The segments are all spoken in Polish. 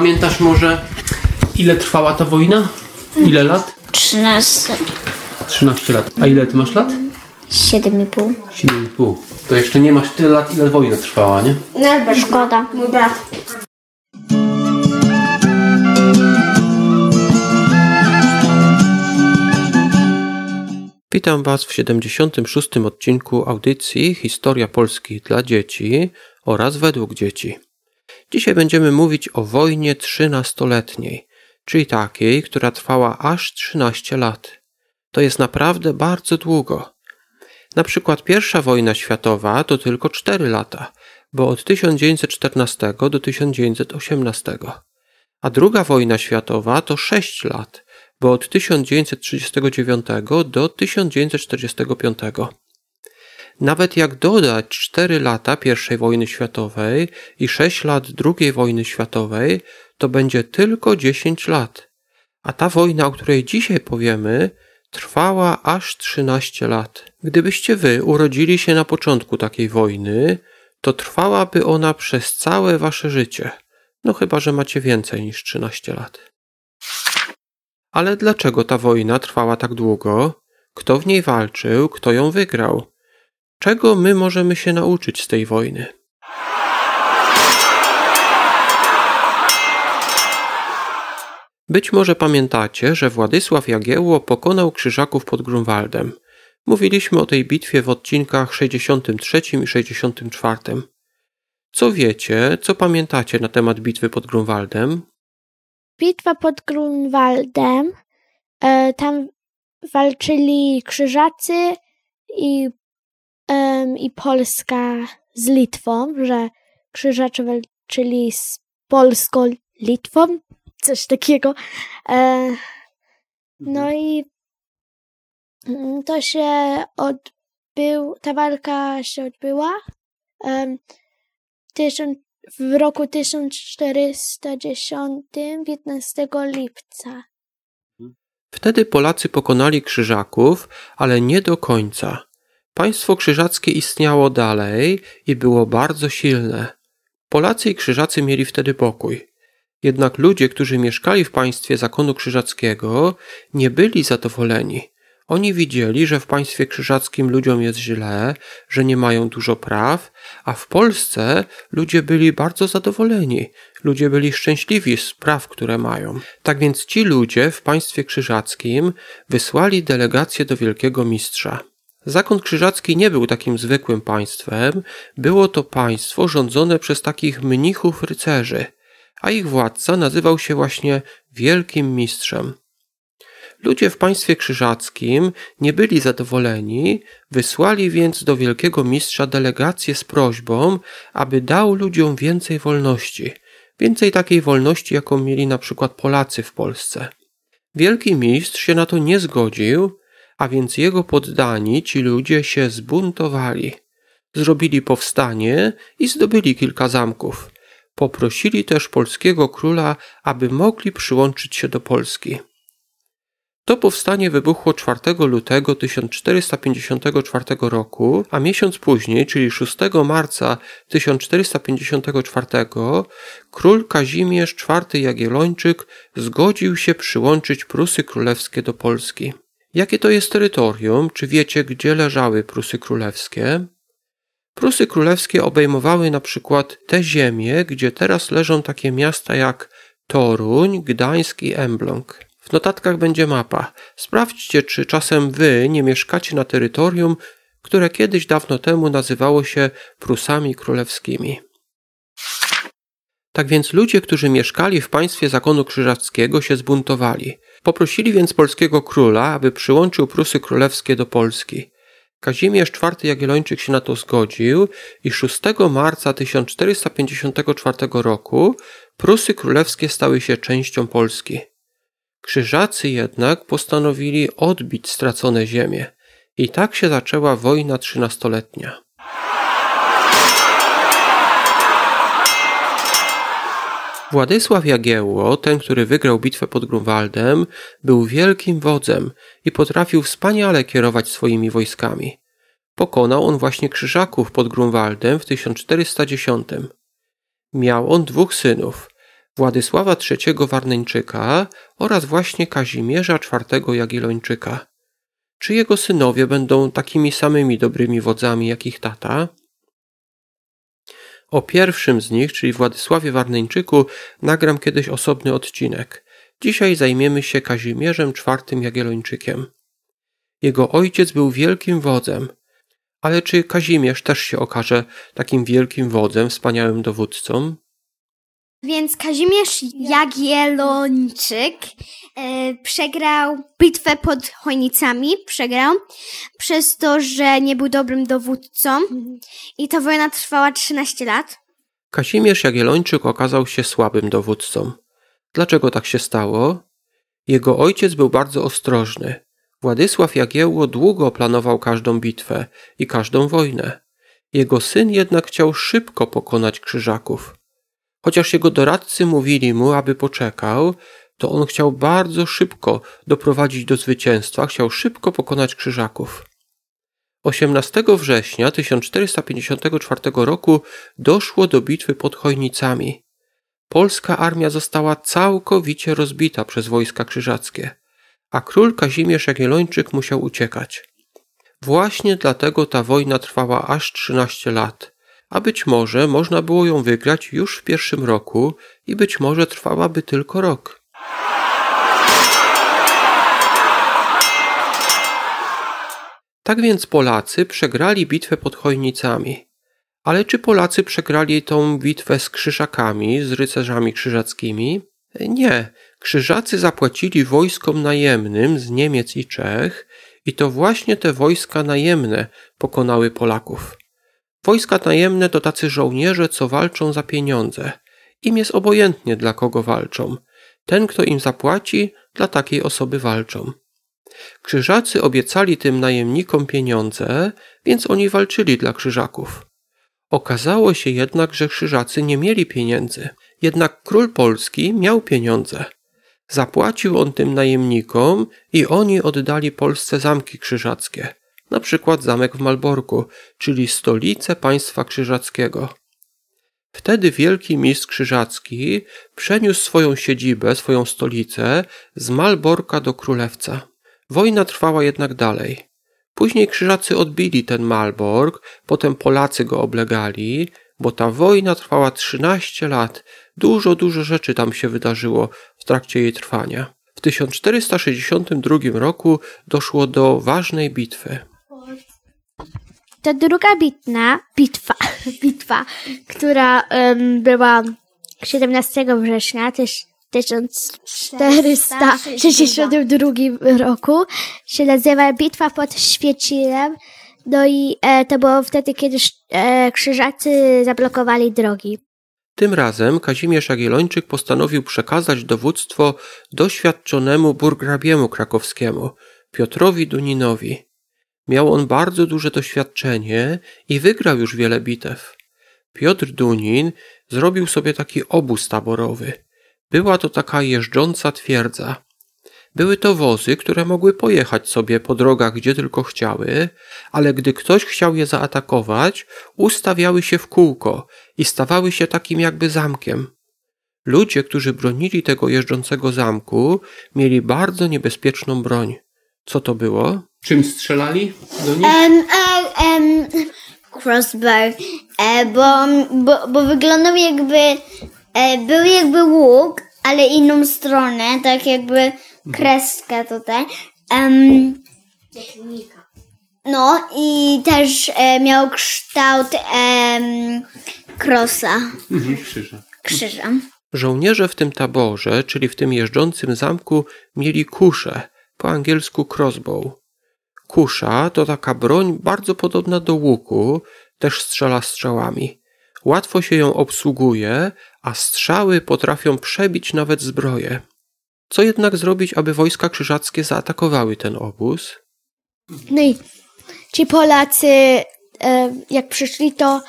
pamiętasz może ile trwała ta wojna? Ile lat? 13, 13 lat. A ile ty masz lat? 7,5. 7,5. To jeszcze nie masz tyle lat, ile wojna trwała, nie? Szkoda. Mój brat. Witam Was w 76. odcinku audycji Historia Polski dla dzieci oraz według dzieci. Dzisiaj będziemy mówić o wojnie trzynastoletniej, czyli takiej, która trwała aż 13 lat. To jest naprawdę bardzo długo. Na przykład pierwsza wojna światowa to tylko 4 lata, bo od 1914 do 1918. A druga wojna światowa to 6 lat, bo od 1939 do 1945. Nawet jak dodać 4 lata I wojny światowej i 6 lat II wojny światowej, to będzie tylko 10 lat. A ta wojna, o której dzisiaj powiemy, trwała aż 13 lat. Gdybyście wy urodzili się na początku takiej wojny, to trwałaby ona przez całe wasze życie. No chyba, że macie więcej niż 13 lat. Ale dlaczego ta wojna trwała tak długo? Kto w niej walczył? Kto ją wygrał? Czego my możemy się nauczyć z tej wojny? Być może pamiętacie, że Władysław Jagiełło pokonał Krzyżaków pod Grunwaldem. Mówiliśmy o tej bitwie w odcinkach 63 i 64. Co wiecie, co pamiętacie na temat bitwy pod Grunwaldem? Bitwa pod Grunwaldem. E, tam walczyli Krzyżacy i, em, i Polska z Litwą, że Krzyżacy walczyli z Polską-Litwą, coś takiego. E, no i mm, to się odbył, ta walka się odbyła em, tysiąc, w roku 1410, 15 lipca. Wtedy Polacy pokonali Krzyżaków, ale nie do końca. Państwo krzyżackie istniało dalej i było bardzo silne. Polacy i Krzyżacy mieli wtedy pokój. Jednak ludzie, którzy mieszkali w państwie zakonu krzyżackiego, nie byli zadowoleni. Oni widzieli, że w państwie krzyżackim ludziom jest źle, że nie mają dużo praw, a w Polsce ludzie byli bardzo zadowoleni, ludzie byli szczęśliwi z praw, które mają. Tak więc ci ludzie w państwie krzyżackim wysłali delegację do wielkiego mistrza. Zakon krzyżacki nie był takim zwykłym państwem, było to państwo rządzone przez takich mnichów rycerzy, a ich władca nazywał się właśnie Wielkim Mistrzem. Ludzie w państwie krzyżackim nie byli zadowoleni, wysłali więc do wielkiego mistrza delegację z prośbą, aby dał ludziom więcej wolności, więcej takiej wolności, jaką mieli na przykład Polacy w Polsce. Wielki mistrz się na to nie zgodził, a więc jego poddani, ci ludzie się zbuntowali. Zrobili powstanie i zdobyli kilka zamków. Poprosili też polskiego króla, aby mogli przyłączyć się do Polski. To powstanie wybuchło 4 lutego 1454 roku, a miesiąc później, czyli 6 marca 1454, król Kazimierz IV Jagiellończyk zgodził się przyłączyć Prusy Królewskie do Polski. Jakie to jest terytorium? Czy wiecie, gdzie leżały Prusy Królewskie? Prusy Królewskie obejmowały na przykład te ziemie, gdzie teraz leżą takie miasta jak Toruń, Gdańsk i Embląg. W notatkach będzie mapa. Sprawdźcie, czy czasem wy nie mieszkacie na terytorium, które kiedyś dawno temu nazywało się Prusami Królewskimi. Tak więc ludzie, którzy mieszkali w państwie zakonu krzyżackiego, się zbuntowali. Poprosili więc polskiego króla, aby przyłączył Prusy Królewskie do Polski. Kazimierz IV Jagiellończyk się na to zgodził i 6 marca 1454 roku Prusy Królewskie stały się częścią Polski. Krzyżacy jednak postanowili odbić stracone ziemie i tak się zaczęła wojna trzynastoletnia. Władysław Jagiełło, ten, który wygrał bitwę pod Grunwaldem, był wielkim wodzem i potrafił wspaniale kierować swoimi wojskami. Pokonał on właśnie Krzyżaków pod Grunwaldem w 1410. Miał on dwóch synów, Władysława III Warneńczyka oraz właśnie Kazimierza IV Jagiellończyka. Czy jego synowie będą takimi samymi dobrymi wodzami jak ich tata? O pierwszym z nich, czyli Władysławie Warneńczyku, nagram kiedyś osobny odcinek. Dzisiaj zajmiemy się Kazimierzem IV Jagiellończykiem. Jego ojciec był wielkim wodzem. Ale czy Kazimierz też się okaże takim wielkim wodzem, wspaniałym dowódcą? Więc Kazimierz Jagiellończyk e, przegrał bitwę pod Chojnicami, przegrał przez to, że nie był dobrym dowódcą i ta wojna trwała 13 lat. Kazimierz Jagiellończyk okazał się słabym dowódcą. Dlaczego tak się stało? Jego ojciec był bardzo ostrożny. Władysław Jagiełło długo planował każdą bitwę i każdą wojnę. Jego syn jednak chciał szybko pokonać krzyżaków. Chociaż jego doradcy mówili mu, aby poczekał, to on chciał bardzo szybko doprowadzić do zwycięstwa, chciał szybko pokonać krzyżaków. 18 września 1454 roku doszło do bitwy pod Chojnicami. Polska armia została całkowicie rozbita przez wojska krzyżackie, a król Kazimierz Jagiellończyk musiał uciekać. Właśnie dlatego ta wojna trwała aż 13 lat, a być może można było ją wygrać już w pierwszym roku i być może trwałaby tylko rok. Tak więc Polacy przegrali bitwę pod Chojnicami. Ale czy Polacy przegrali tą bitwę z krzyżakami, z rycerzami krzyżackimi? Nie. Krzyżacy zapłacili wojskom najemnym z Niemiec i Czech i to właśnie te wojska najemne pokonały Polaków. Wojska najemne to tacy żołnierze, co walczą za pieniądze. Im jest obojętnie, dla kogo walczą. Ten, kto im zapłaci, dla takiej osoby walczą. Krzyżacy obiecali tym najemnikom pieniądze, więc oni walczyli dla krzyżaków. Okazało się jednak, że krzyżacy nie mieli pieniędzy. Jednak król polski miał pieniądze. Zapłacił on tym najemnikom i oni oddali Polsce zamki krzyżackie na przykład zamek w Malborku, czyli stolicę państwa krzyżackiego. Wtedy wielki mistrz krzyżacki przeniósł swoją siedzibę, swoją stolicę z Malborka do Królewca. Wojna trwała jednak dalej. Później krzyżacy odbili ten Malbork, potem Polacy go oblegali, bo ta wojna trwała 13 lat. Dużo, dużo rzeczy tam się wydarzyło w trakcie jej trwania. W 1462 roku doszło do ważnej bitwy. To druga bitna, bitwa, bitwa, która um, była 17 września też 1462 roku się nazywa Bitwa pod Świecilem. No i e, to było wtedy, kiedy e, krzyżacy zablokowali drogi. Tym razem Kazimierz Jagiellończyk postanowił przekazać dowództwo doświadczonemu burgrabiemu krakowskiemu, Piotrowi Duninowi. Miał on bardzo duże doświadczenie i wygrał już wiele bitew. Piotr Dunin zrobił sobie taki obóz taborowy. Była to taka jeżdżąca twierdza. Były to wozy, które mogły pojechać sobie po drogach gdzie tylko chciały, ale gdy ktoś chciał je zaatakować, ustawiały się w kółko i stawały się takim jakby zamkiem. Ludzie, którzy bronili tego jeżdżącego zamku, mieli bardzo niebezpieczną broń. Co to było? Czym strzelali do nich? Um, um, crossbow, e, bo, bo, bo wyglądał jakby, e, był jakby łuk, ale inną stronę, tak jakby kreska tutaj. Um, no i też e, miał kształt um, krosa, Mhm, krzyża. krzyża. Żołnierze w tym taborze, czyli w tym jeżdżącym zamku, mieli kusze, po angielsku crossbow. Kusza to taka broń bardzo podobna do łuku, też strzela strzałami. Łatwo się ją obsługuje, a strzały potrafią przebić nawet zbroję. Co jednak zrobić, aby wojska krzyżackie zaatakowały ten obóz? No i ci Polacy, e, jak przyszli, to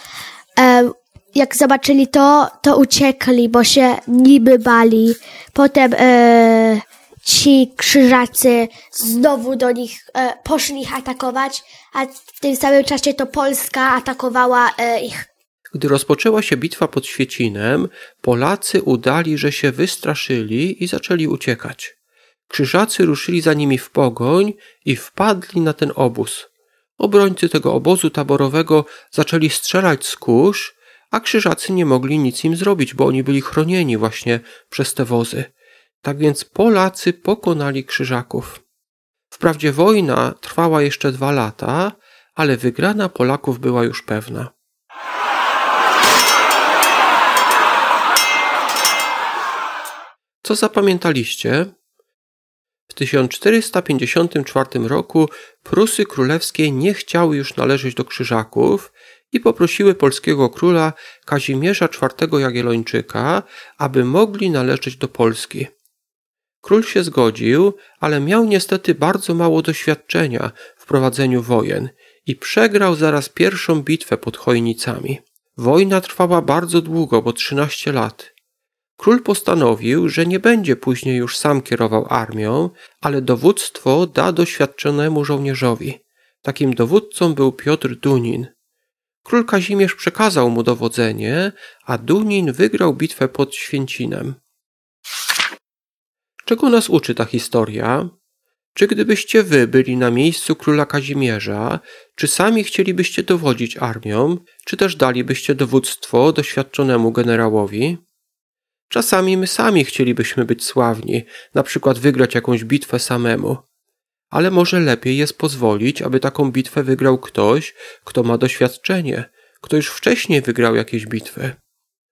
e, jak zobaczyli to, to uciekli, bo się niby bali. Potem e, ci krzyżacy znowu do nich e, poszli ich atakować, a w tym samym czasie to Polska atakowała e, ich. Gdy rozpoczęła się bitwa pod Świecinem, Polacy udali, że się wystraszyli i zaczęli uciekać. Krzyżacy ruszyli za nimi w pogoń i wpadli na ten obóz. Obrońcy tego obozu taborowego zaczęli strzelać z kurz, a krzyżacy nie mogli nic im zrobić, bo oni byli chronieni właśnie przez te wozy. Tak więc Polacy pokonali krzyżaków. Wprawdzie wojna trwała jeszcze dwa lata, ale wygrana Polaków była już pewna. Co zapamiętaliście? W 1454 roku Prusy Królewskie nie chciały już należeć do Krzyżaków i poprosiły polskiego króla Kazimierza IV Jagiellończyka, aby mogli należeć do Polski. Król się zgodził, ale miał niestety bardzo mało doświadczenia w prowadzeniu wojen i przegrał zaraz pierwszą bitwę pod Chojnicami. Wojna trwała bardzo długo, bo 13 lat. Król postanowił, że nie będzie później już sam kierował armią, ale dowództwo da doświadczonemu żołnierzowi. Takim dowódcą był Piotr Dunin. Król Kazimierz przekazał mu dowodzenie, a Dunin wygrał bitwę pod Święcinem. Czego nas uczy ta historia? Czy gdybyście wy byli na miejscu króla Kazimierza, czy sami chcielibyście dowodzić armią, czy też dalibyście dowództwo doświadczonemu generałowi? Czasami my sami chcielibyśmy być sławni, na przykład wygrać jakąś bitwę samemu. Ale może lepiej jest pozwolić, aby taką bitwę wygrał ktoś, kto ma doświadczenie, kto już wcześniej wygrał jakieś bitwy.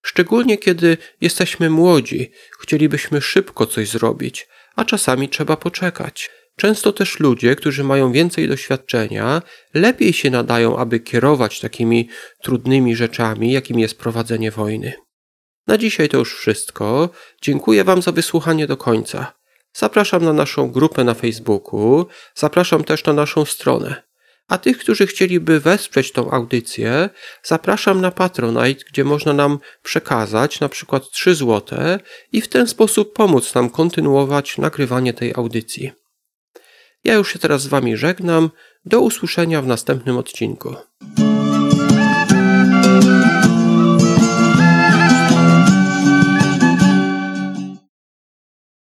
Szczególnie kiedy jesteśmy młodzi, chcielibyśmy szybko coś zrobić, a czasami trzeba poczekać. Często też ludzie, którzy mają więcej doświadczenia, lepiej się nadają, aby kierować takimi trudnymi rzeczami, jakim jest prowadzenie wojny. Na dzisiaj to już wszystko. Dziękuję Wam za wysłuchanie do końca. Zapraszam na naszą grupę na Facebooku, zapraszam też na naszą stronę. A tych, którzy chcieliby wesprzeć tą audycję, zapraszam na Patronite, gdzie można nam przekazać na przykład 3 zł i w ten sposób pomóc nam kontynuować nagrywanie tej audycji. Ja już się teraz z Wami żegnam. Do usłyszenia w następnym odcinku.